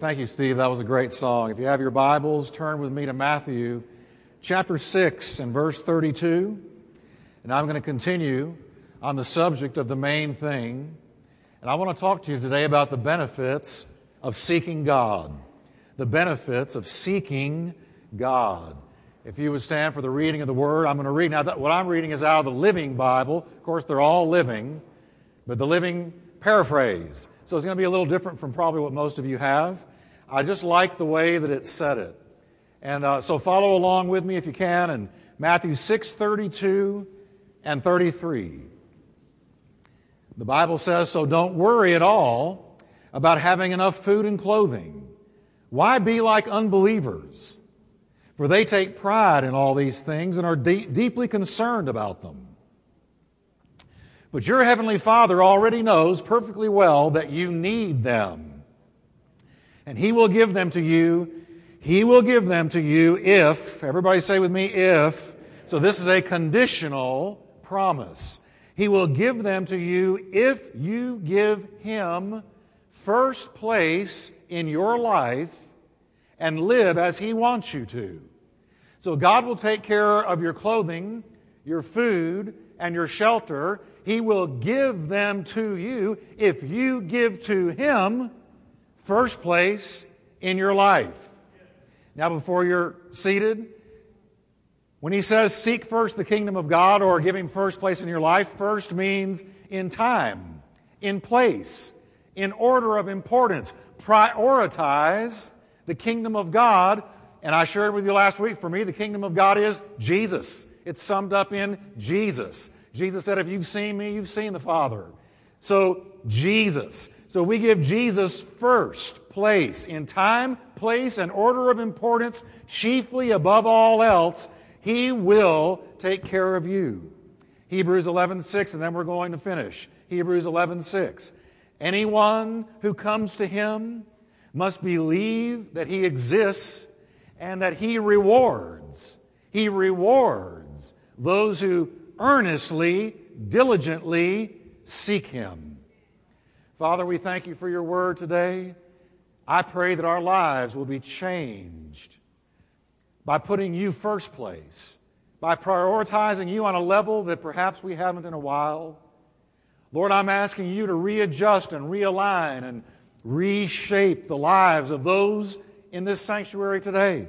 Thank you, Steve. That was a great song. If you have your Bibles, turn with me to Matthew chapter 6 and verse 32. And I'm going to continue on the subject of the main thing. And I want to talk to you today about the benefits of seeking God. The benefits of seeking God. If you would stand for the reading of the Word, I'm going to read. Now, what I'm reading is out of the Living Bible. Of course, they're all living, but the Living paraphrase. So it's going to be a little different from probably what most of you have. I just like the way that it said it. And uh, so follow along with me if you can in Matthew 6 32 and 33. The Bible says, So don't worry at all about having enough food and clothing. Why be like unbelievers? For they take pride in all these things and are de- deeply concerned about them. But your heavenly Father already knows perfectly well that you need them and he will give them to you. He will give them to you if, everybody say with me, if. So this is a conditional promise. He will give them to you if you give him first place in your life and live as he wants you to. So God will take care of your clothing, your food, and your shelter. He will give them to you if you give to him first place in your life. Now, before you're seated, when he says seek first the kingdom of God or give him first place in your life, first means in time, in place, in order of importance. Prioritize the kingdom of God. And I shared with you last week, for me, the kingdom of God is Jesus. It's summed up in Jesus. Jesus said, If you've seen me, you've seen the Father. So, Jesus. So we give Jesus first place in time, place, and order of importance, chiefly above all else. He will take care of you. Hebrews 11:6 and then we're going to finish. Hebrews 11:6. Anyone who comes to him must believe that he exists and that he rewards. He rewards those who earnestly, diligently seek him. Father, we thank you for your word today. I pray that our lives will be changed by putting you first place, by prioritizing you on a level that perhaps we haven't in a while. Lord, I'm asking you to readjust and realign and reshape the lives of those in this sanctuary today.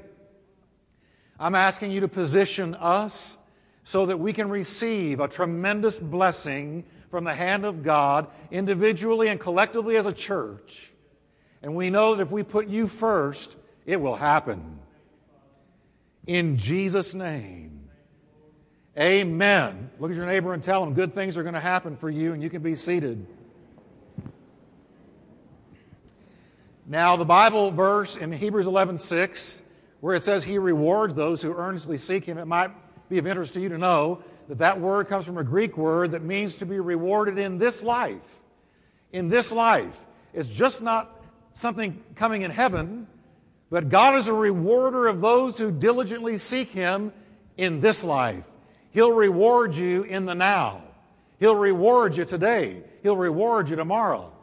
I'm asking you to position us so that we can receive a tremendous blessing from the hand of God, individually and collectively as a church. And we know that if we put you first, it will happen. In Jesus' name. Amen. Look at your neighbor and tell him good things are going to happen for you, and you can be seated. Now, the Bible verse in Hebrews 11 6, where it says he rewards those who earnestly seek him, it might be of interest to you to know that that word comes from a Greek word that means to be rewarded in this life. In this life. It's just not something coming in heaven, but God is a rewarder of those who diligently seek Him in this life. He'll reward you in the now. He'll reward you today. He'll reward you tomorrow.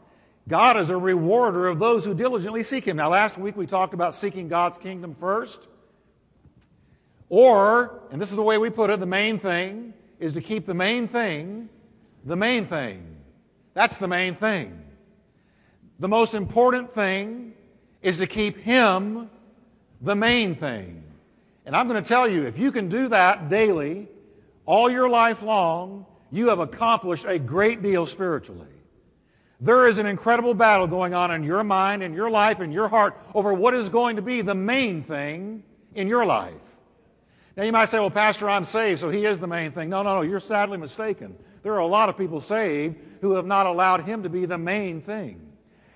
God is a rewarder of those who diligently seek Him. Now, last week we talked about seeking God's kingdom first. Or, and this is the way we put it, the main thing is to keep the main thing the main thing. That's the main thing. The most important thing is to keep Him the main thing. And I'm going to tell you, if you can do that daily, all your life long, you have accomplished a great deal spiritually. There is an incredible battle going on in your mind, in your life, in your heart over what is going to be the main thing in your life. Now you might say, well, Pastor, I'm saved, so he is the main thing. No, no, no, you're sadly mistaken. There are a lot of people saved who have not allowed him to be the main thing.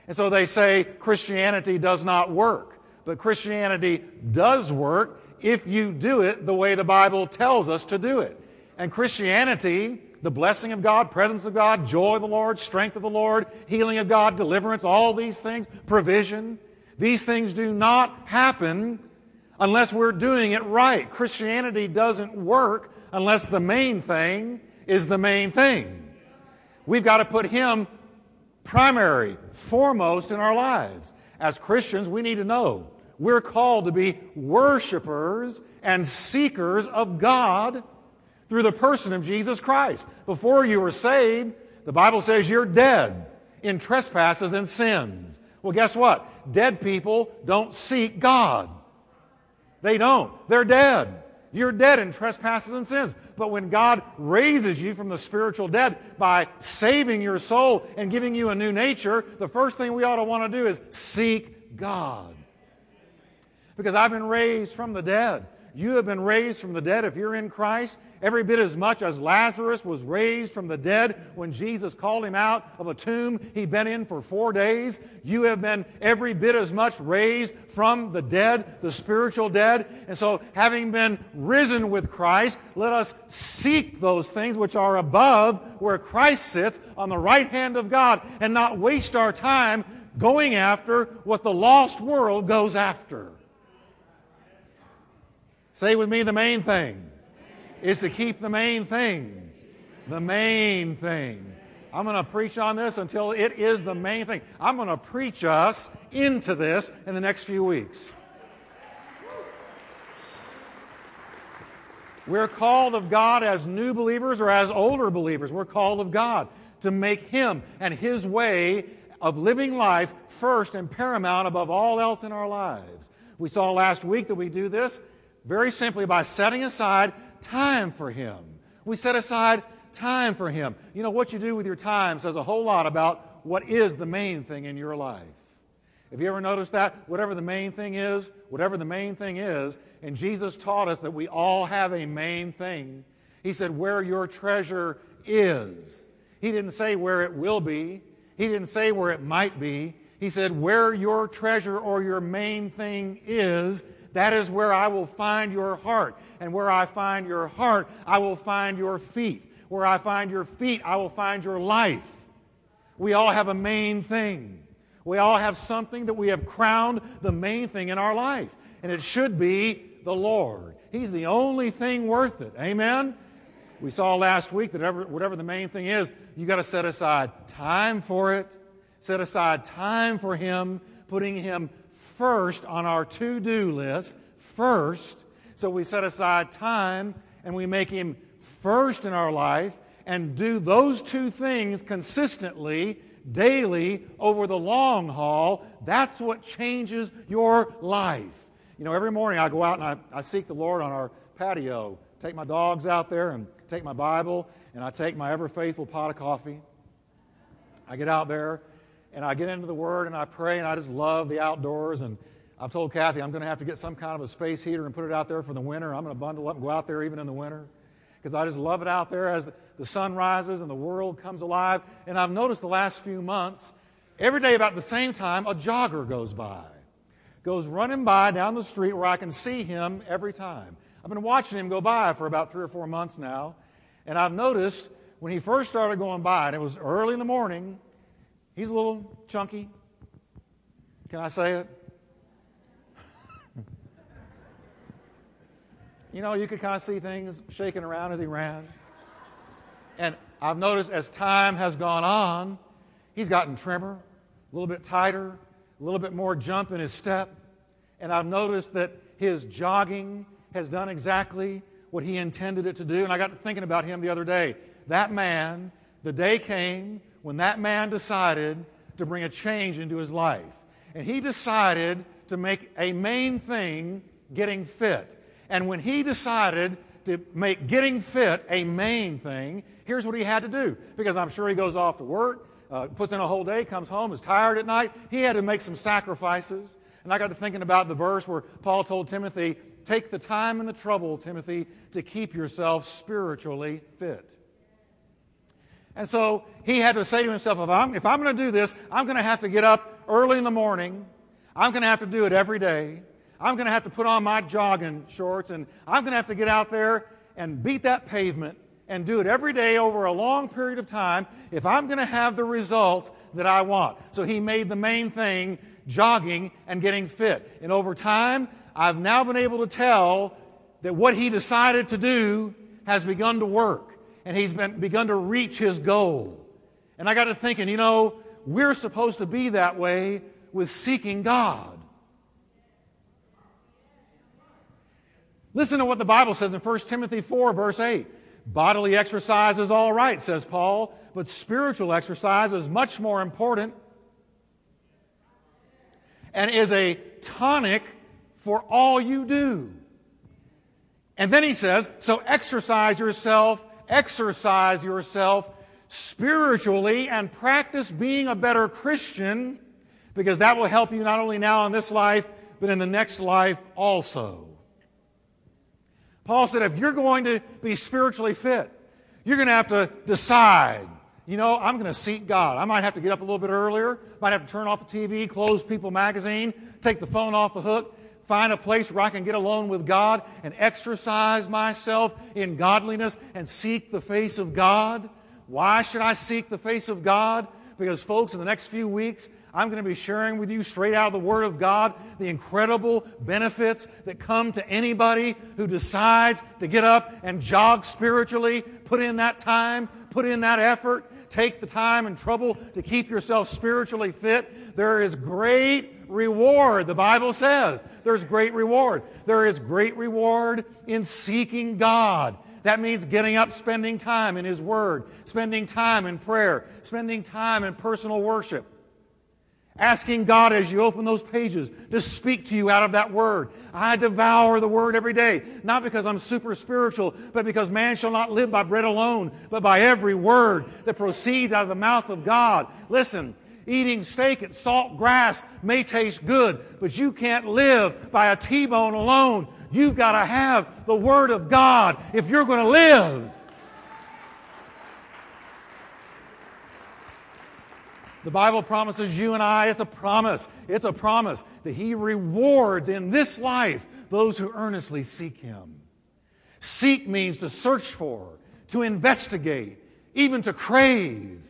And so they say Christianity does not work. But Christianity does work if you do it the way the Bible tells us to do it. And Christianity, the blessing of God, presence of God, joy of the Lord, strength of the Lord, healing of God, deliverance, all these things, provision, these things do not happen unless we're doing it right. Christianity doesn't work unless the main thing is the main thing. We've got to put Him primary, foremost in our lives. as Christians, we need to know we're called to be worshipers and seekers of God through the person of Jesus Christ. Before you were saved, the Bible says you're dead in trespasses and sins. Well, guess what? Dead people don't seek God. They don't. They're dead. You're dead in trespasses and sins. But when God raises you from the spiritual dead by saving your soul and giving you a new nature, the first thing we ought to want to do is seek God. Because I've been raised from the dead. You have been raised from the dead if you're in Christ every bit as much as Lazarus was raised from the dead when Jesus called him out of a tomb he'd been in for four days. You have been every bit as much raised from the dead, the spiritual dead. And so, having been risen with Christ, let us seek those things which are above where Christ sits on the right hand of God and not waste our time going after what the lost world goes after. Say with me the main thing is to keep the main thing. The main thing. I'm going to preach on this until it is the main thing. I'm going to preach us into this in the next few weeks. We're called of God as new believers or as older believers. We're called of God to make Him and His way of living life first and paramount above all else in our lives. We saw last week that we do this very simply by setting aside time for Him. We set aside time for Him. You know, what you do with your time says a whole lot about what is the main thing in your life. Have you ever noticed that? Whatever the main thing is, whatever the main thing is, and Jesus taught us that we all have a main thing. He said, Where your treasure is. He didn't say where it will be, He didn't say where it might be. He said, Where your treasure or your main thing is, that is where I will find your heart. And where I find your heart, I will find your feet. Where I find your feet, I will find your life. We all have a main thing. We all have something that we have crowned the main thing in our life. And it should be the Lord. He's the only thing worth it. Amen? We saw last week that whatever, whatever the main thing is, you got to set aside time for it. Set aside time for Him, putting Him first on our to do list, first. So we set aside time and we make Him first in our life and do those two things consistently, daily, over the long haul. That's what changes your life. You know, every morning I go out and I, I seek the Lord on our patio, take my dogs out there and take my Bible, and I take my ever faithful pot of coffee. I get out there and I get into the Word and I pray and I just love the outdoors. And I've told Kathy I'm going to have to get some kind of a space heater and put it out there for the winter. I'm going to bundle up and go out there even in the winter because I just love it out there as the sun rises and the world comes alive. And I've noticed the last few months, every day about the same time, a jogger goes by, goes running by down the street where I can see him every time. I've been watching him go by for about three or four months now. And I've noticed when he first started going by, and it was early in the morning, He's a little chunky. Can I say it? you know, you could kind of see things shaking around as he ran. And I've noticed as time has gone on, he's gotten trimmer, a little bit tighter, a little bit more jump in his step. And I've noticed that his jogging has done exactly what he intended it to do. And I got to thinking about him the other day. That man, the day came when that man decided to bring a change into his life. And he decided to make a main thing getting fit. And when he decided to make getting fit a main thing, here's what he had to do. Because I'm sure he goes off to work, uh, puts in a whole day, comes home, is tired at night. He had to make some sacrifices. And I got to thinking about the verse where Paul told Timothy, Take the time and the trouble, Timothy, to keep yourself spiritually fit. And so he had to say to himself, if I'm, if I'm going to do this, I'm going to have to get up early in the morning. I'm going to have to do it every day. I'm going to have to put on my jogging shorts and I'm going to have to get out there and beat that pavement and do it every day over a long period of time if I'm going to have the results that I want. So he made the main thing jogging and getting fit. And over time, I've now been able to tell that what he decided to do has begun to work and he's been, begun to reach his goal. And I got to thinking, you know, we're supposed to be that way with seeking God. Listen to what the Bible says in 1 Timothy 4, verse 8. Bodily exercise is all right, says Paul, but spiritual exercise is much more important and is a tonic for all you do. And then he says, so exercise yourself, exercise yourself spiritually and practice being a better Christian because that will help you not only now in this life, but in the next life also. Paul said, if you're going to be spiritually fit, you're going to have to decide, you know, I'm going to seek God. I might have to get up a little bit earlier, might have to turn off the TV, close People magazine, take the phone off the hook, find a place where I can get alone with God and exercise myself in godliness and seek the face of God. Why should I seek the face of God? Because, folks, in the next few weeks, I'm going to be sharing with you straight out of the Word of God the incredible benefits that come to anybody who decides to get up and jog spiritually, put in that time, put in that effort, take the time and trouble to keep yourself spiritually fit. There is great reward, the Bible says. There's great reward. There is great reward in seeking God. That means getting up, spending time in His Word, spending time in prayer, spending time in personal worship. Asking God as you open those pages to speak to you out of that Word. I devour the Word every day, not because I'm super spiritual, but because man shall not live by bread alone, but by every word that proceeds out of the mouth of God. Listen, eating steak at Saltgrass may taste good, but you can't live by a T-bone alone. You've got to have the Word of God if you're going to live. The Bible promises you and I, it's a promise, it's a promise that He rewards in this life those who earnestly seek Him. Seek means to search for, to investigate, even to crave.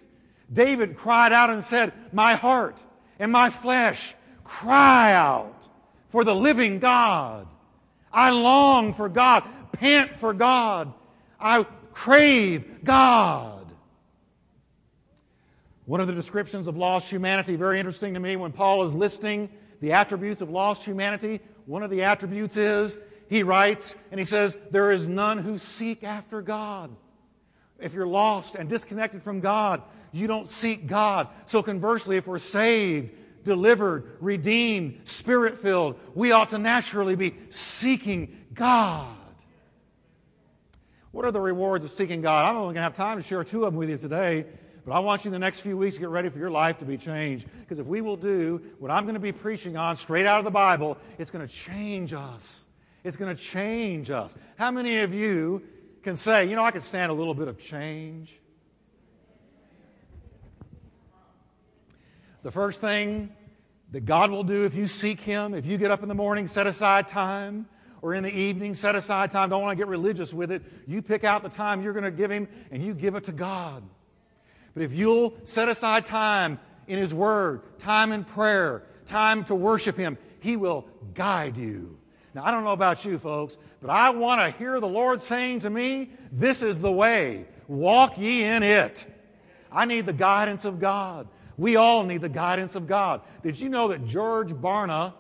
David cried out and said, My heart and my flesh cry out for the living God. I long for God, pant for God. I crave God. One of the descriptions of lost humanity, very interesting to me, when Paul is listing the attributes of lost humanity, one of the attributes is, he writes, and he says, There is none who seek after God. If you're lost and disconnected from God, you don't seek God. So conversely, if we're saved, delivered, redeemed, spirit filled, we ought to naturally be seeking God. What are the rewards of seeking God? I'm only going to have time to share two of them with you today. But I want you in the next few weeks to get ready for your life to be changed. Because if we will do what I'm going to be preaching on straight out of the Bible, it's going to change us. It's going to change us. How many of you can say, you know, I could stand a little bit of change? The first thing that God will do if you seek Him, if you get up in the morning, set aside time, or in the evening, set aside time, don't want to get religious with it. You pick out the time you're going to give Him and you give it to God. But if you'll set aside time in His Word, time in prayer, time to worship Him, He will guide you. Now, I don't know about you folks, but I want to hear the Lord saying to me, This is the way. Walk ye in it. I need the guidance of God. We all need the guidance of God. Did you know that George Barna,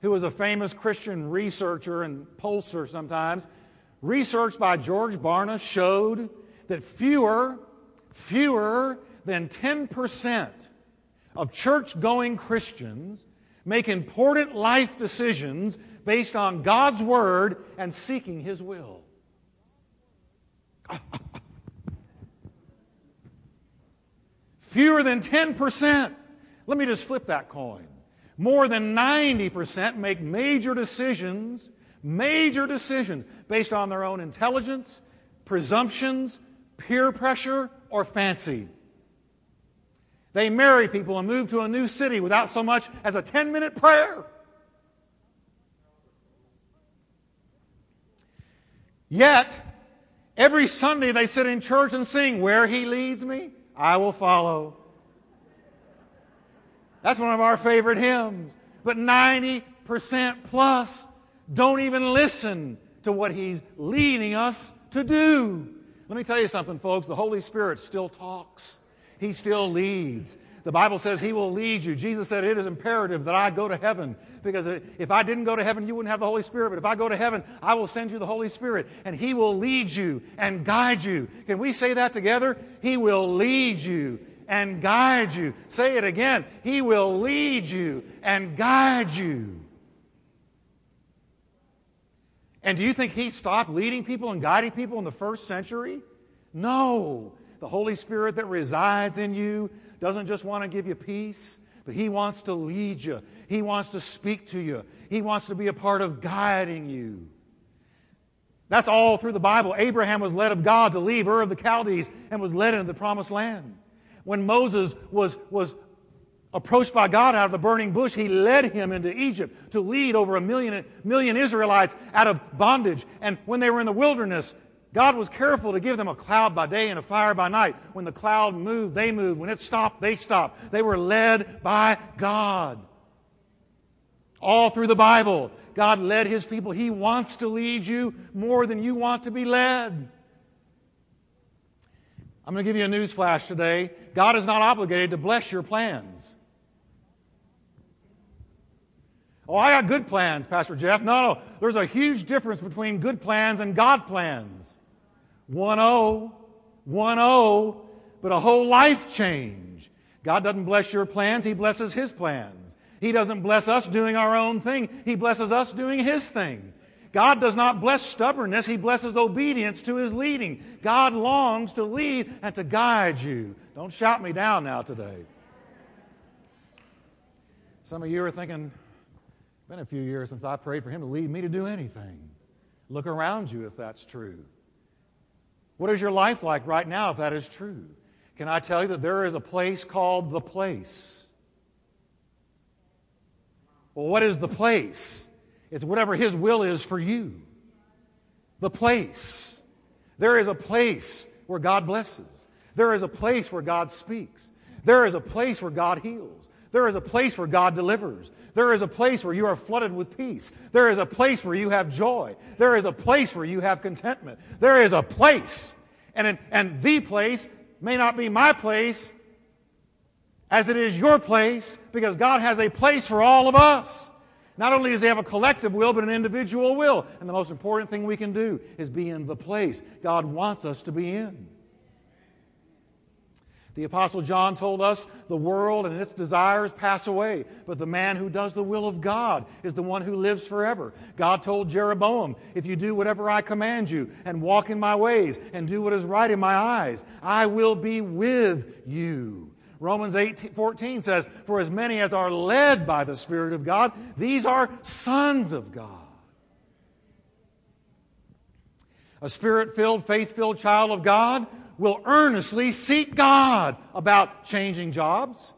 who was a famous Christian researcher and pollster sometimes, research by George Barna showed that fewer fewer than 10% of church going Christians make important life decisions based on God's Word and seeking His will. Fewer than 10%. Let me just flip that coin. More than 90% make major decisions, major decisions based on their own intelligence, presumptions, peer pressure, or fancy. They marry people and move to a new city without so much as a 10 minute prayer. Yet, every Sunday they sit in church and sing, Where He leads me, I will follow. That's one of our favorite hymns. But 90% plus don't even listen to what He's leading us to do. Let me tell you something, folks. The Holy Spirit still talks, He still leads. The Bible says He will lead you. Jesus said it is imperative that I go to heaven because if I didn't go to heaven, you wouldn't have the Holy Spirit. But if I go to heaven, I will send you the Holy Spirit and He will lead you and guide you. Can we say that together? He will lead you and guide you. Say it again. He will lead you and guide you. And do you think He stopped leading people and guiding people in the first century? No. The Holy Spirit that resides in you doesn't just want to give you peace, but He wants to lead you. He wants to speak to you. He wants to be a part of guiding you. That's all through the Bible. Abraham was led of God to leave Ur of the Chaldees and was led into the promised land. When Moses was, was approached by God out of the burning bush, he led him into Egypt to lead over a million, million Israelites out of bondage. And when they were in the wilderness, God was careful to give them a cloud by day and a fire by night. When the cloud moved, they moved. When it stopped, they stopped. They were led by God. All through the Bible, God led His people. He wants to lead you more than you want to be led. I'm going to give you a news flash today. God is not obligated to bless your plans. Oh, I got good plans, Pastor Jeff. No, no. There's a huge difference between good plans and God plans. 1 0, 1 0, but a whole life change. God doesn't bless your plans, He blesses His plans. He doesn't bless us doing our own thing, He blesses us doing His thing. God does not bless stubbornness, He blesses obedience to His leading. God longs to lead and to guide you. Don't shout me down now today. Some of you are thinking, been a few years since I prayed for Him to lead me to do anything. Look around you if that's true. What is your life like right now if that is true? Can I tell you that there is a place called the place? Well, what is the place? It's whatever His will is for you. The place. There is a place where God blesses. There is a place where God speaks. There is a place where God heals. There is a place where God delivers. There is a place where you are flooded with peace. There is a place where you have joy. There is a place where you have contentment. There is a place. And, and the place may not be my place as it is your place because God has a place for all of us. Not only does He have a collective will, but an individual will. And the most important thing we can do is be in the place God wants us to be in. The Apostle John told us the world and its desires pass away, but the man who does the will of God is the one who lives forever. God told Jeroboam, If you do whatever I command you and walk in my ways and do what is right in my eyes, I will be with you. Romans 8 14 says, For as many as are led by the Spirit of God, these are sons of God. A spirit filled, faith filled child of God will earnestly seek God about changing jobs.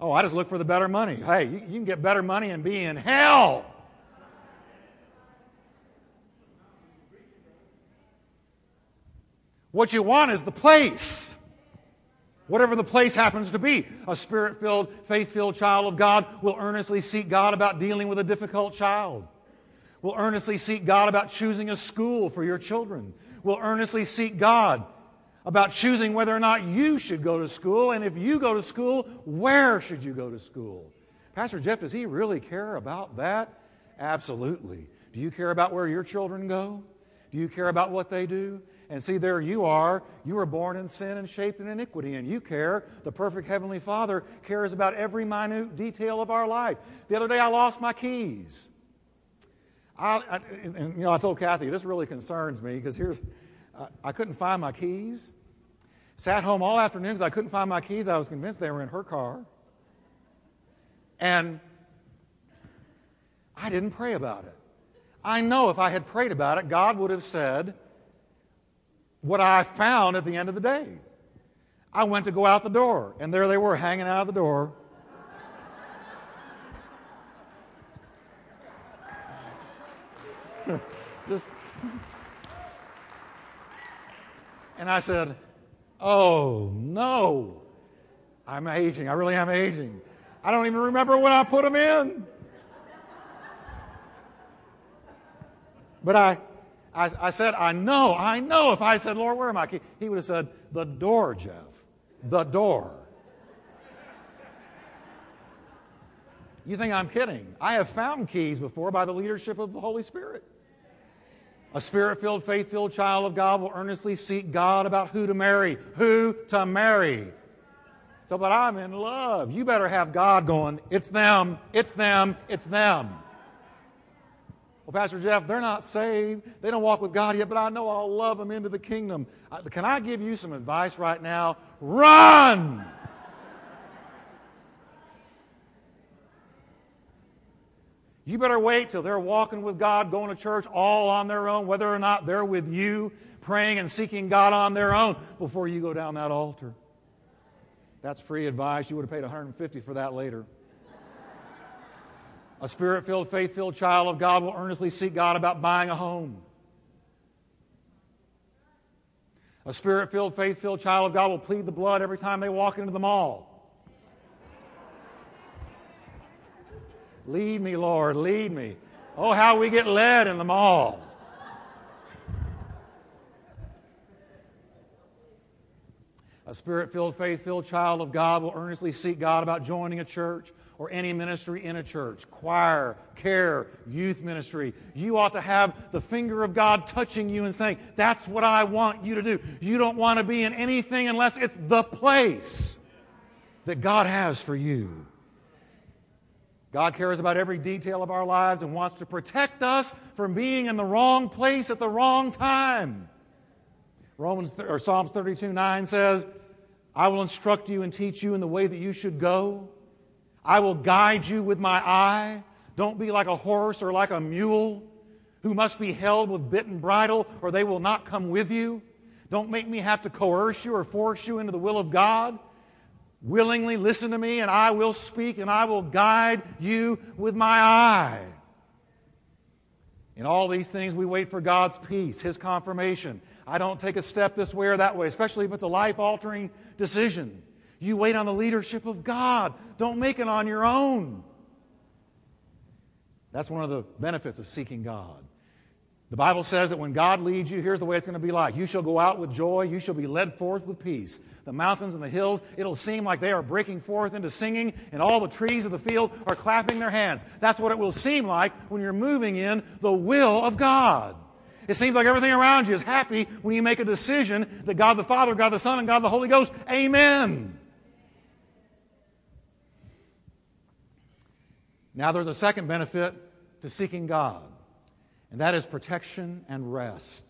Oh, I just look for the better money. Hey, you, can get better money and be in hell. What you want is the place. Whatever the place happens to be. A spirit filled, faith filled child of God will earnestly seek God about dealing with a difficult child. Will earnestly seek God about choosing a school for your children will earnestly seek God about choosing whether or not you should go to school, and if you go to school, where should you go to school? Pastor Jeff, does he really care about that? Absolutely. Do you care about where your children go? Do you care about what they do? And see, there you are. You were born in sin and shaped in iniquity, and you care. The perfect Heavenly Father cares about every minute detail of our life. The other day, I lost my keys. I, I, and, you know, I told Kathy, this really concerns me because here, uh, I couldn't find my keys. Sat home all afternoon because I couldn't find my keys. I was convinced they were in her car. And I didn't pray about it. I know if I had prayed about it, God would have said what I found at the end of the day. I went to go out the door, and there they were hanging out of the door. Just. And I said, Oh, no. I'm aging. I really am aging. I don't even remember when I put them in. But I, I, I, said, I know, I know. If I said, Lord, where am I? He would have said, The door, Jeff. the door. You think I'm kidding? I have found keys before by the leadership of the Holy Spirit. A spirit filled, faith filled child of God will earnestly seek God about who to marry. Who to marry. So, but I'm in love. You better have God going, it's them, it's them, it's them. Well, Pastor Jeff, they're not saved. They don't walk with God yet, but I know I'll love them into the kingdom. Can I give you some advice right now? Run! You better wait till they're walking with God, going to church all on their own, whether or not they're with you, praying and seeking God on their own, before you go down that altar. That's free advice. You would have paid 150 for that later. A spirit filled, faith filled child of God will earnestly seek God about buying a home. A spirit filled, faith filled child of God will plead the blood every time they walk into the mall. Lead me, Lord, lead me. Oh, how we get led in the mall. A spirit filled, faith filled child of God will earnestly seek God about joining a church or any ministry in a church choir, care, youth ministry. You ought to have the finger of God touching you and saying, That's what I want you to do. You don't want to be in anything unless it's the place that God has for you. God cares about every detail of our lives and wants to protect us from being in the wrong place at the wrong time. Romans or Psalms 32 9 says, I will instruct you and teach you in the way that you should go. I will guide you with my eye. Don't be like a horse or like a mule who must be held with bit and bridle, or they will not come with you. Don't make me have to coerce you or force you into the will of God willingly listen to me, and I will speak, and I will guide you with my eye. In all these things, we wait for God's peace, His confirmation. I don't take a step this way or that way, especially if it's a life altering decision. You wait on the leadership of God. Don't make it on your own. That's one of the benefits of seeking God. The Bible says that when God leads you, here's the way it's going to be like. You shall go out with joy. You shall be led forth with peace. The mountains and the hills, it'll seem like they are breaking forth into singing, and all the trees of the field are clapping their hands. That's what it will seem like when you're moving in the will of God. It seems like everything around you is happy when you make a decision that God the Father, God the Son, and God the Holy Ghost, Amen. Now, there's a second benefit to seeking God and that is protection and rest.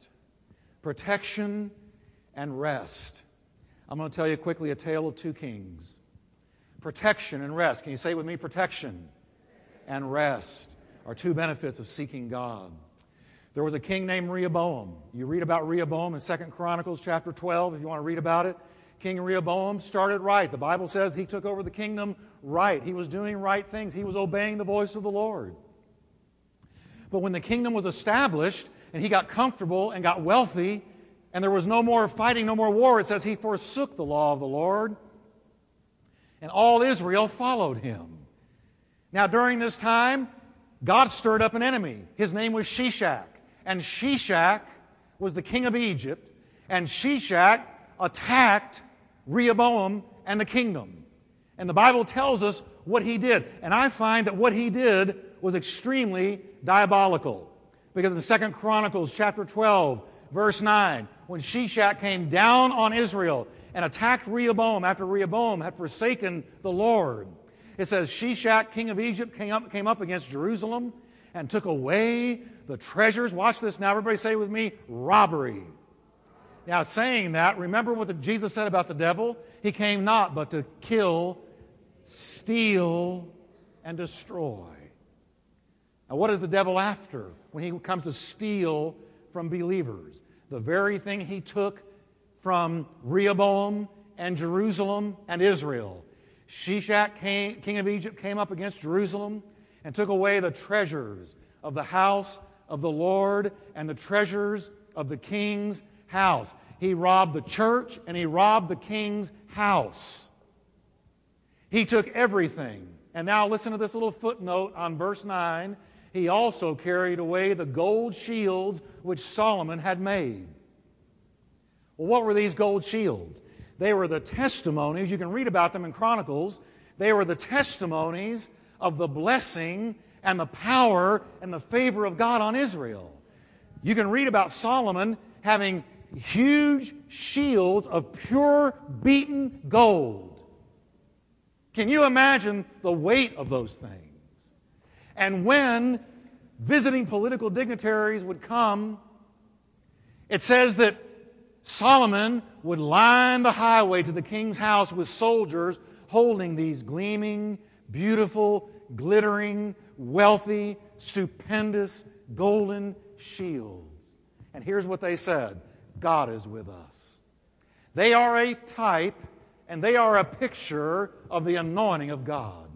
Protection and rest. I'm going to tell you quickly a tale of two kings. Protection and rest. Can you say with me? Protection and rest are two benefits of seeking God. There was a king named Rehoboam. You read about Rehoboam in 2 Chronicles chapter 12 if you want to read about it. King Rehoboam started right. The Bible says he took over the kingdom right. He was doing right things. He was obeying the voice of the Lord. But when the kingdom was established and he got comfortable and got wealthy, and there was no more fighting, no more war, it says he forsook the law of the Lord, and all Israel followed him. Now, during this time, God stirred up an enemy. His name was Shishak. And Shishak was the king of Egypt, and Shishak attacked Rehoboam and the kingdom. And the Bible tells us what he did. And I find that what he did was extremely diabolical. Because in Second Chronicles chapter 12, verse 9, when Shishak came down on Israel and attacked Rehoboam after Rehoboam had forsaken the Lord, it says Shishak, king of Egypt, came up, came up against Jerusalem and took away the treasures. Watch this now. Everybody say with me robbery. Now, saying that, remember what the, Jesus said about the devil? He came not but to kill, steal, and destroy. Now, what is the devil after when he comes to steal from believers? The very thing he took from Rehoboam and Jerusalem and Israel. Shishak, came, king of Egypt, came up against Jerusalem and took away the treasures of the house of the Lord and the treasures of the king's house. He robbed the church and he robbed the king's house. He took everything. And now listen to this little footnote on verse 9 he also carried away the gold shields which Solomon had made. Well, what were these gold shields? They were the testimonies, you can read about them in Chronicles. They were the testimonies of the blessing and the power and the favor of God on Israel. You can read about Solomon having huge shields of pure beaten gold. Can you imagine the weight of those things? And when visiting political dignitaries would come, it says that Solomon would line the highway to the king's house with soldiers holding these gleaming, beautiful, glittering, wealthy, stupendous, golden shields. And here's what they said God is with us. They are a type and they are a picture of the anointing of God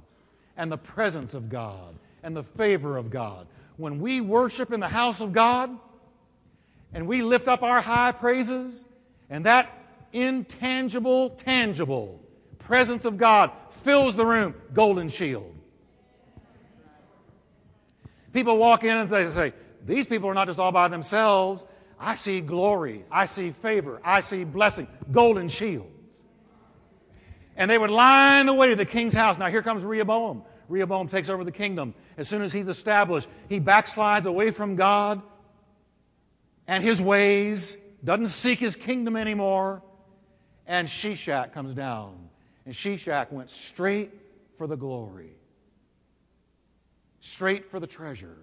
and the presence of God and the favor of God. When we worship in the house of God and we lift up our high praises, and that intangible, tangible presence of God fills the room, golden shield. People walk in and they say, These people are not just all by themselves. I see glory. I see favor. I see blessing. Golden shields. And they would line the way to the king's house. Now here comes Rehoboam. Rehoboam takes over the kingdom. As soon as he's established, he backslides away from God and his ways, doesn't seek his kingdom anymore. And Shishak comes down. And Shishak went straight for the glory, straight for the treasure,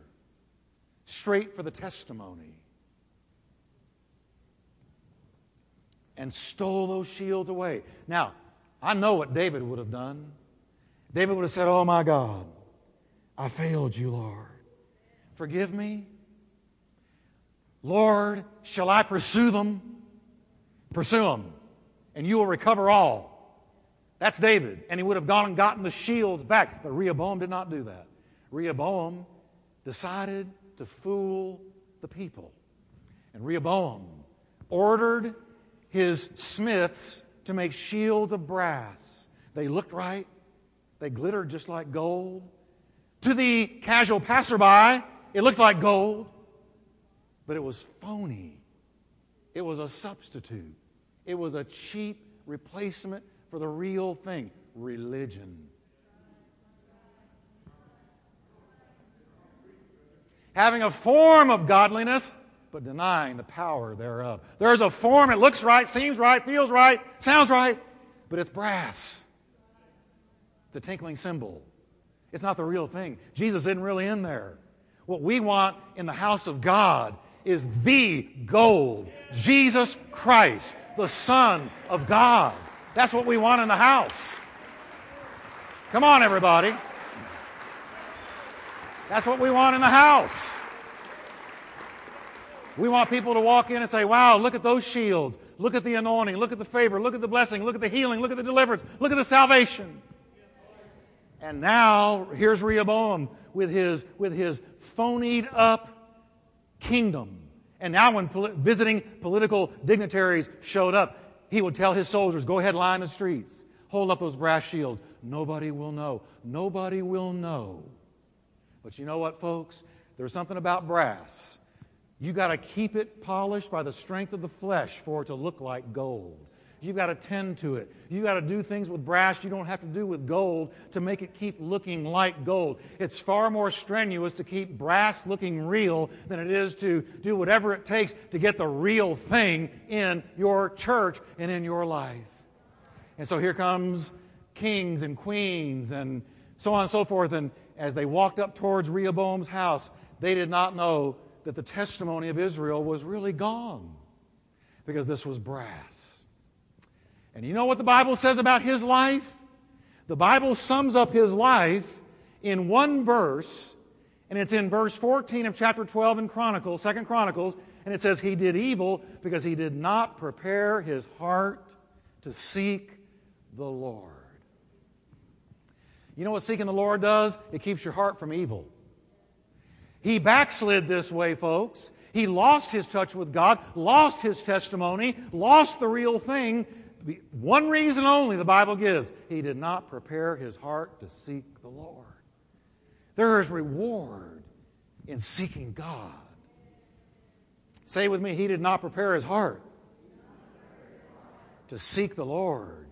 straight for the testimony. and stole those shields away. Now, I know what David would have done. David would have said, Oh my God, I failed you, Lord. Forgive me. Lord, shall I pursue them? Pursue them, and you will recover all. That's David. And he would have gone and gotten the shields back. But Rehoboam did not do that. Rehoboam decided to fool the people. And Rehoboam ordered his smiths to make shields of brass. They looked right, they glittered just like gold. To the casual passerby, it looked like gold, but it was phony. It was a substitute, it was a cheap replacement for the real thing religion. Having a form of godliness, but denying the power thereof. There's a form, it looks right, seems right, feels right, sounds right, but it's brass. It's a tinkling cymbal. It's not the real thing. Jesus isn't really in there. What we want in the house of God is the gold Jesus Christ, the Son of God. That's what we want in the house. Come on, everybody. That's what we want in the house. We want people to walk in and say, wow, look at those shields. Look at the anointing. Look at the favor. Look at the blessing. Look at the healing. Look at the deliverance. Look at the salvation. And now, here's Rehoboam with his, with his phonied up kingdom. And now, when poli- visiting political dignitaries showed up, he would tell his soldiers, go ahead, line the streets. Hold up those brass shields. Nobody will know. Nobody will know. But you know what, folks? There's something about brass you got to keep it polished by the strength of the flesh for it to look like gold. You've got to tend to it. You've got to do things with brass you don't have to do with gold to make it keep looking like gold. It's far more strenuous to keep brass looking real than it is to do whatever it takes to get the real thing in your church and in your life. And so here comes kings and queens and so on and so forth. And as they walked up towards Rehoboam's house, they did not know that the testimony of Israel was really gone because this was brass. And you know what the Bible says about his life? The Bible sums up his life in one verse, and it's in verse 14 of chapter 12 in Chronicles, Second Chronicles, and it says, He did evil because he did not prepare his heart to seek the Lord. You know what seeking the Lord does? It keeps your heart from evil. He backslid this way, folks. He lost his touch with God, lost his testimony, lost the real thing. One reason only the Bible gives he did not prepare his heart to seek the Lord. There is reward in seeking God. Say with me, he did not prepare his heart to seek the Lord.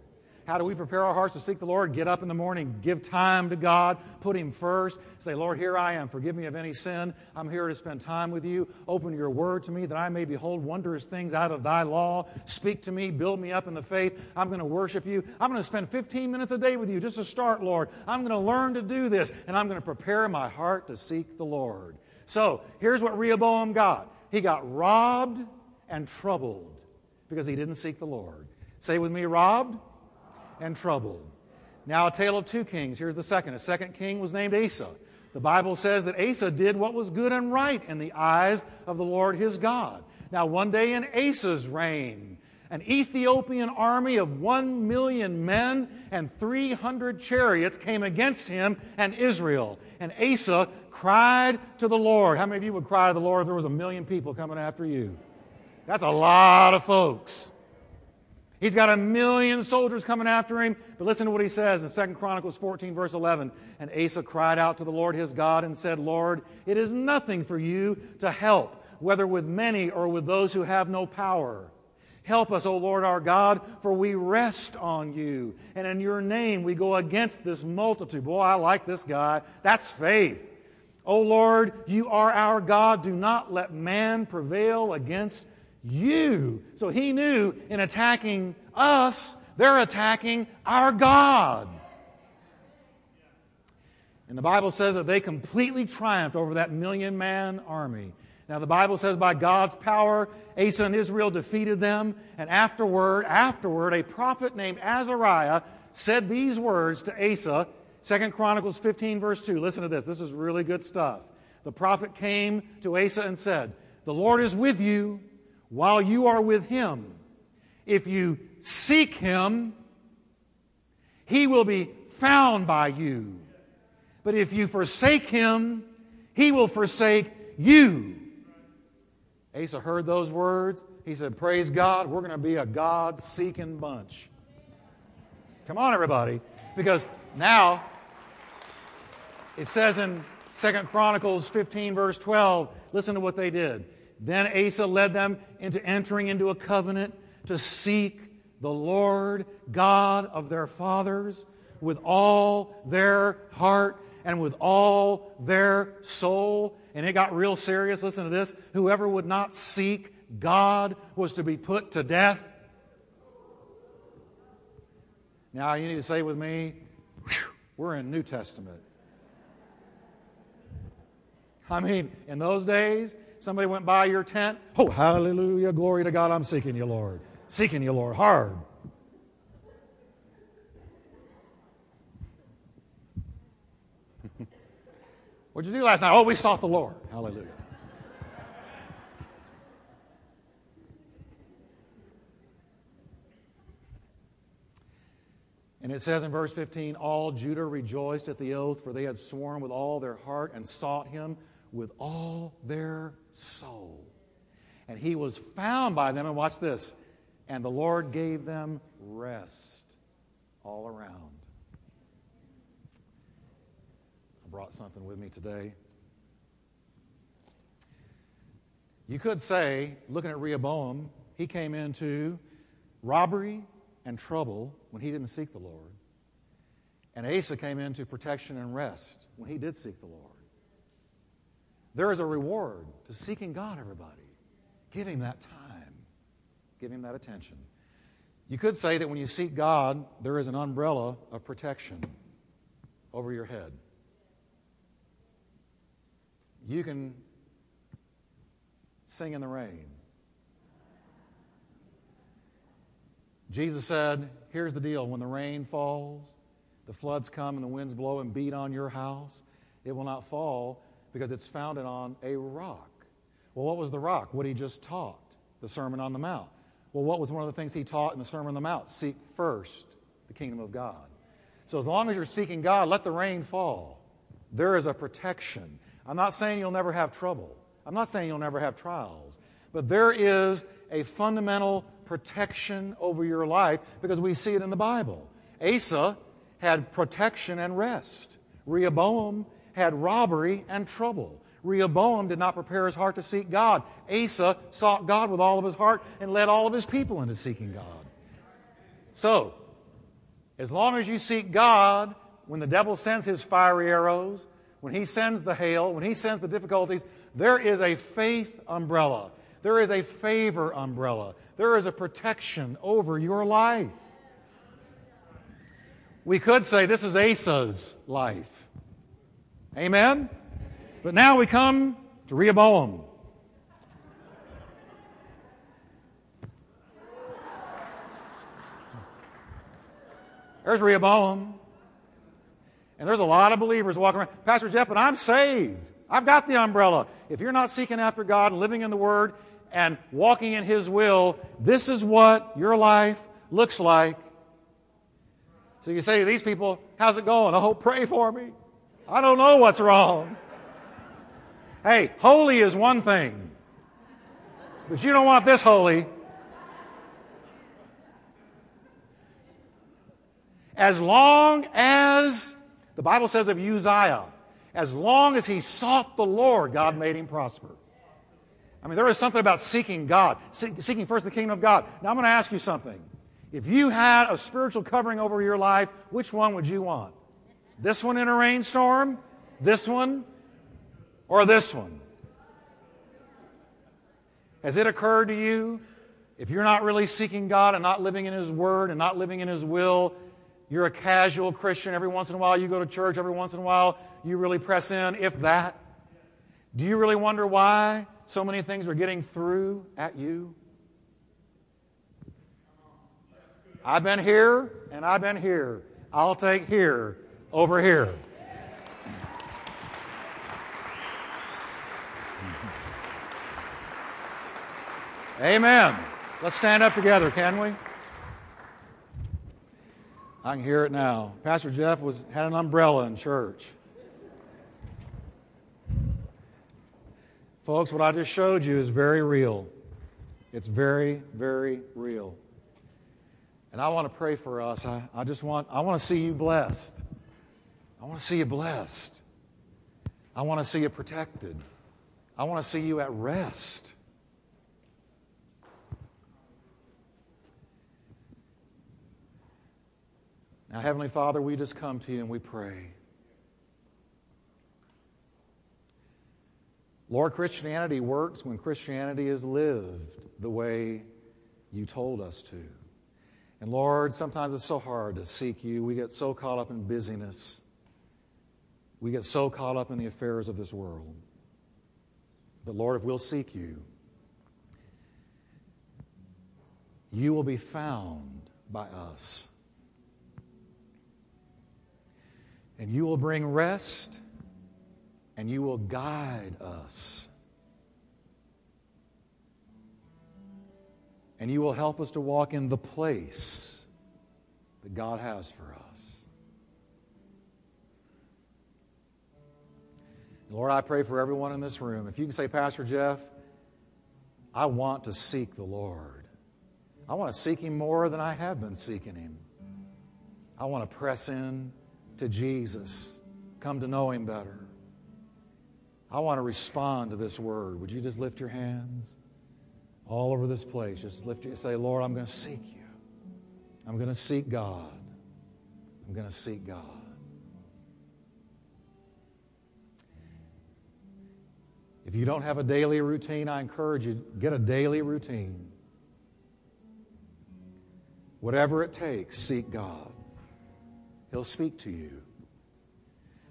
How do we prepare our hearts to seek the Lord? Get up in the morning, give time to God, put Him first. Say, Lord, here I am. Forgive me of any sin. I'm here to spend time with you. Open your word to me that I may behold wondrous things out of thy law. Speak to me, build me up in the faith. I'm going to worship you. I'm going to spend 15 minutes a day with you just to start, Lord. I'm going to learn to do this, and I'm going to prepare my heart to seek the Lord. So here's what Rehoboam got he got robbed and troubled because he didn't seek the Lord. Say with me, robbed and troubled. Now, a tale of two kings. Here's the second. A second king was named Asa. The Bible says that Asa did what was good and right in the eyes of the Lord his God. Now, one day in Asa's reign, an Ethiopian army of one million men and 300 chariots came against him and Israel. And Asa cried to the Lord. How many of you would cry to the Lord if there was a million people coming after you? That's a lot of folks. He's got a million soldiers coming after him. But listen to what he says in 2 Chronicles 14, verse 11. And Asa cried out to the Lord his God and said, Lord, it is nothing for you to help, whether with many or with those who have no power. Help us, O Lord our God, for we rest on you. And in your name we go against this multitude. Boy, I like this guy. That's faith. O Lord, you are our God. Do not let man prevail against you. So he knew in attacking us, they're attacking our God. And the Bible says that they completely triumphed over that million man army. Now, the Bible says by God's power, Asa and Israel defeated them. And afterward, afterward, a prophet named Azariah said these words to Asa, 2 Chronicles 15, verse 2. Listen to this. This is really good stuff. The prophet came to Asa and said, The Lord is with you while you are with him. If you seek him, he will be found by you. But if you forsake him, he will forsake you. Asa heard those words. He said, Praise God, we're going to be a God seeking bunch. Come on, everybody. Because now it says in Second Chronicles 15, verse 12, listen to what they did. Then Asa led them into entering into a covenant to seek the Lord God of their fathers with all their heart and with all their soul. And it got real serious. Listen to this. Whoever would not seek God was to be put to death. Now you need to say with me, we're in New Testament. I mean, in those days, Somebody went by your tent. Oh, hallelujah. Glory to God. I'm seeking you, Lord. Seeking you, Lord. Hard. What'd you do last night? Oh, we sought the Lord. Hallelujah. And it says in verse 15, All Judah rejoiced at the oath, for they had sworn with all their heart and sought him with all their soul. And he was found by them, and watch this, and the Lord gave them rest all around. I brought something with me today. You could say, looking at Rehoboam, he came into robbery and trouble when he didn't seek the Lord. And Asa came into protection and rest when he did seek the Lord. There is a reward to seeking God, everybody. Give Him that time, give Him that attention. You could say that when you seek God, there is an umbrella of protection over your head. You can sing in the rain. Jesus said, Here's the deal when the rain falls, the floods come, and the winds blow and beat on your house, it will not fall because it's founded on a rock. Well, what was the rock? What he just taught, the Sermon on the Mount. Well, what was one of the things he taught in the Sermon on the Mount? Seek first the kingdom of God. So as long as you're seeking God, let the rain fall. There is a protection. I'm not saying you'll never have trouble. I'm not saying you'll never have trials. But there is a fundamental protection over your life because we see it in the Bible. Asa had protection and rest. Rehoboam had robbery and trouble. Rehoboam did not prepare his heart to seek God. Asa sought God with all of his heart and led all of his people into seeking God. So, as long as you seek God, when the devil sends his fiery arrows, when he sends the hail, when he sends the difficulties, there is a faith umbrella. There is a favor umbrella. There is a protection over your life. We could say this is Asa's life. Amen? But now we come to Rehoboam. There's Rehoboam. And there's a lot of believers walking around. Pastor Jeff, but I'm saved. I've got the umbrella. If you're not seeking after God and living in the Word and walking in His will, this is what your life looks like. So you say to these people, How's it going? Oh, pray for me. I don't know what's wrong. Hey, holy is one thing, but you don't want this holey. As long as, the Bible says of Uzziah, as long as he sought the Lord, God made him prosper. I mean, there is something about seeking God, seeking first the kingdom of God. Now, I'm going to ask you something. If you had a spiritual covering over your life, which one would you want? This one in a rainstorm? This one? Or this one? Has it occurred to you, if you're not really seeking God and not living in His Word and not living in His will, you're a casual Christian. Every once in a while you go to church. Every once in a while you really press in, if that. Do you really wonder why so many things are getting through at you? I've been here and I've been here. I'll take here over here. Amen. Let's stand up together, can we? I can hear it now. Pastor Jeff was had an umbrella in church. Folks, what I just showed you is very real. It's very, very real. And I want to pray for us. I, I just want I want to see you blessed. I want to see you blessed. I want to see you protected. I want to see you at rest. Now, Heavenly Father, we just come to you and we pray. Lord, Christianity works when Christianity is lived the way you told us to. And Lord, sometimes it's so hard to seek you. We get so caught up in busyness. We get so caught up in the affairs of this world. But Lord, if we'll seek you, you will be found by us. And you will bring rest and you will guide us. And you will help us to walk in the place that God has for us. Lord, I pray for everyone in this room. If you can say, Pastor Jeff, I want to seek the Lord. I want to seek Him more than I have been seeking Him. I want to press in to Jesus, come to know Him better. I want to respond to this word. Would you just lift your hands all over this place? Just lift your say, Lord, I'm going to seek you. I'm going to seek God. I'm going to seek God. If you don't have a daily routine, I encourage you get a daily routine. Whatever it takes, seek God. He'll speak to you.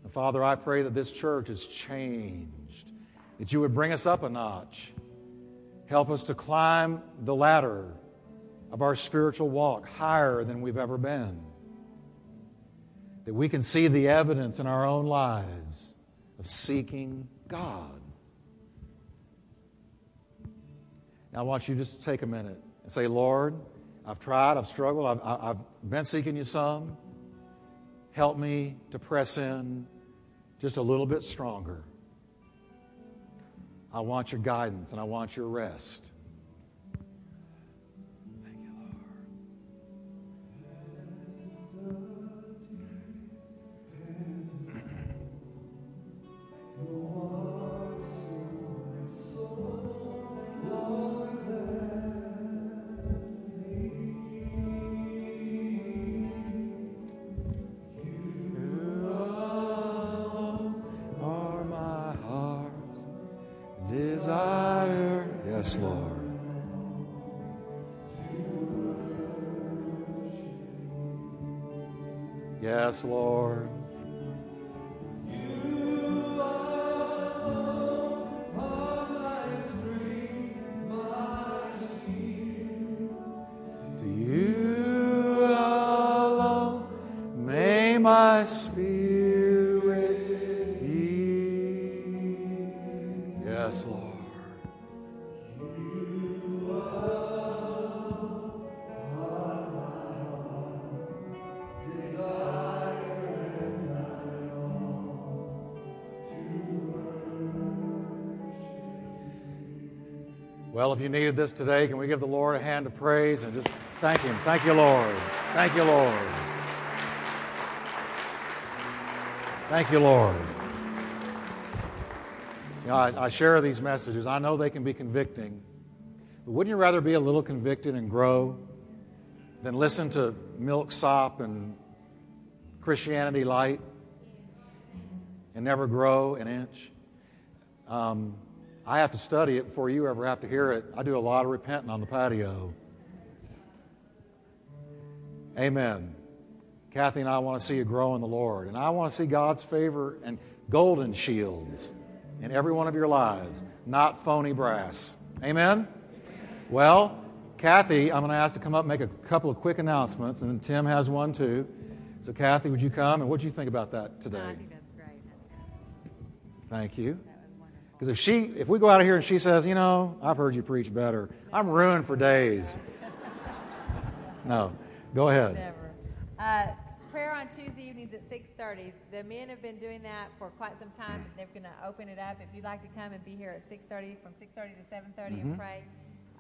And Father, I pray that this church is changed, that you would bring us up a notch. Help us to climb the ladder of our spiritual walk higher than we've ever been. That we can see the evidence in our own lives of seeking God. Now, I want you just to take a minute and say, Lord, I've tried, I've struggled, I've, I've been seeking you some. Help me to press in just a little bit stronger. I want your guidance and I want your rest. Well, if you needed this today, can we give the Lord a hand of praise and just thank Him? Thank you, Lord. Thank you, Lord. Thank you, Lord. You know, I, I share these messages. I know they can be convicting, but wouldn't you rather be a little convicted and grow than listen to milksop and Christianity light and never grow an inch? Um, I have to study it before you ever have to hear it. I do a lot of repenting on the patio. Amen. Kathy and I want to see you grow in the Lord. And I want to see God's favor and golden shields in every one of your lives, not phony brass. Amen? Well, Kathy, I'm going to ask to come up and make a couple of quick announcements, and then Tim has one too. So, Kathy, would you come? And what do you think about that today? I think that's great. Thank you. That was wonderful. Because if she, if we go out of here and she says, you know, I've heard you preach better, I'm ruined for days. No, go ahead. Never. Uh, prayer on Tuesday evenings at 6:30. The men have been doing that for quite some time. They're going to open it up. If you'd like to come and be here at 6:30, from 6:30 to 7:30, and pray,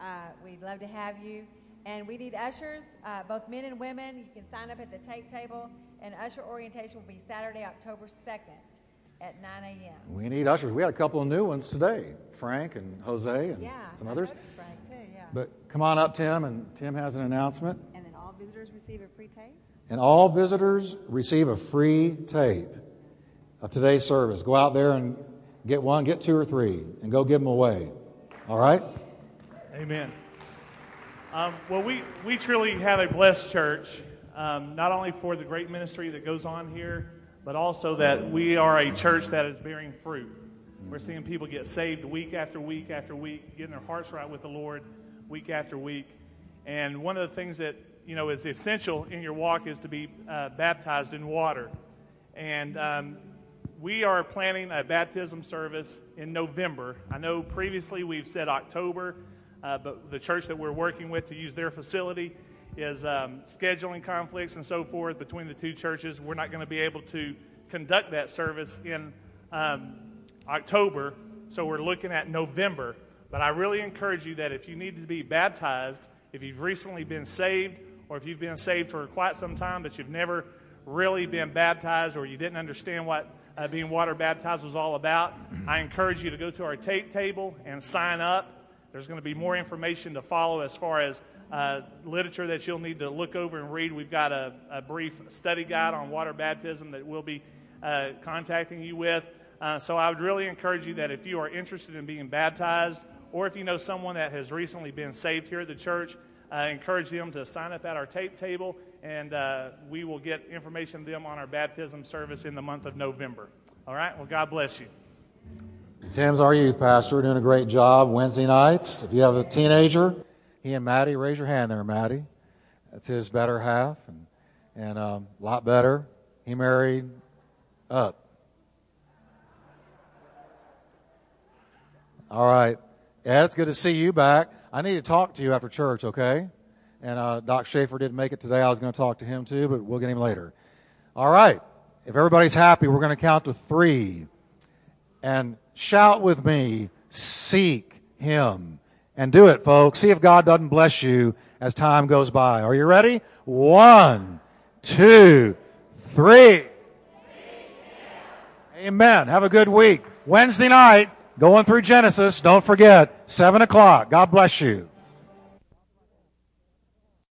uh, we'd love to have you. And we need ushers, uh, both men and women. You can sign up at the tape table. And usher orientation will be Saturday, October 2nd at 9 a.m. We need ushers. We had a couple of new ones today, Frank and Jose and Yeah, some others. noticed Frank too. Yeah. But come on up, Tim, and Tim has an announcement. and then all visitors receive a free tape. And all visitors receive a free tape of today's service. Go out there and get one, get two or three, and go give them away. All right? Amen. Um, well, we, we truly have a blessed church, um, not only for the great ministry that goes on here, but also that we are a church that is bearing fruit. We're seeing people get saved week after week after week, getting their hearts right with the Lord week after week. And one of the things that you know is essential in your walk is to be uh, baptized in water. And um, we are planning a baptism service in November. I know previously we've said October, uh, but the church that we're working with to use their facility is um, scheduling conflicts and so forth between the two churches. We're not going to be able to conduct that service in um, October, so we're looking at November. But I really encourage you that if you need to be baptized, if you've recently been saved, or if you've been saved for quite some time but you've never really been baptized or you didn't understand what uh, being water baptized was all about, I encourage you to go to our tape table and sign up. There's going to be more information to follow as far as uh, literature that you'll need to look over and read. We've got a, a brief study guide on water baptism that we'll be uh, contacting you with. Uh, so I would really encourage you that if you are interested in being baptized, or if you know someone that has recently been saved here at the church, uh, encourage them to sign up at our tape table, and uh, we will get information to them on our baptism service in the month of November. All right? Well, God bless you. Tim's our youth pastor, doing a great job Wednesday nights. If you have a teenager, he and Maddie, raise your hand there, Maddie. That's his better half, and, and um, a lot better. He married up. All right. Ed, it's good to see you back. I need to talk to you after church, okay? And uh, Doc Schaefer didn't make it today. I was going to talk to him too, but we'll get him later. All right. If everybody's happy, we're going to count to three and shout with me, seek Him. And do it, folks. See if God doesn't bless you as time goes by. Are you ready? One, two, three. Amen. Have a good week. Wednesday night, going through Genesis. Don't forget, seven o'clock. God bless you.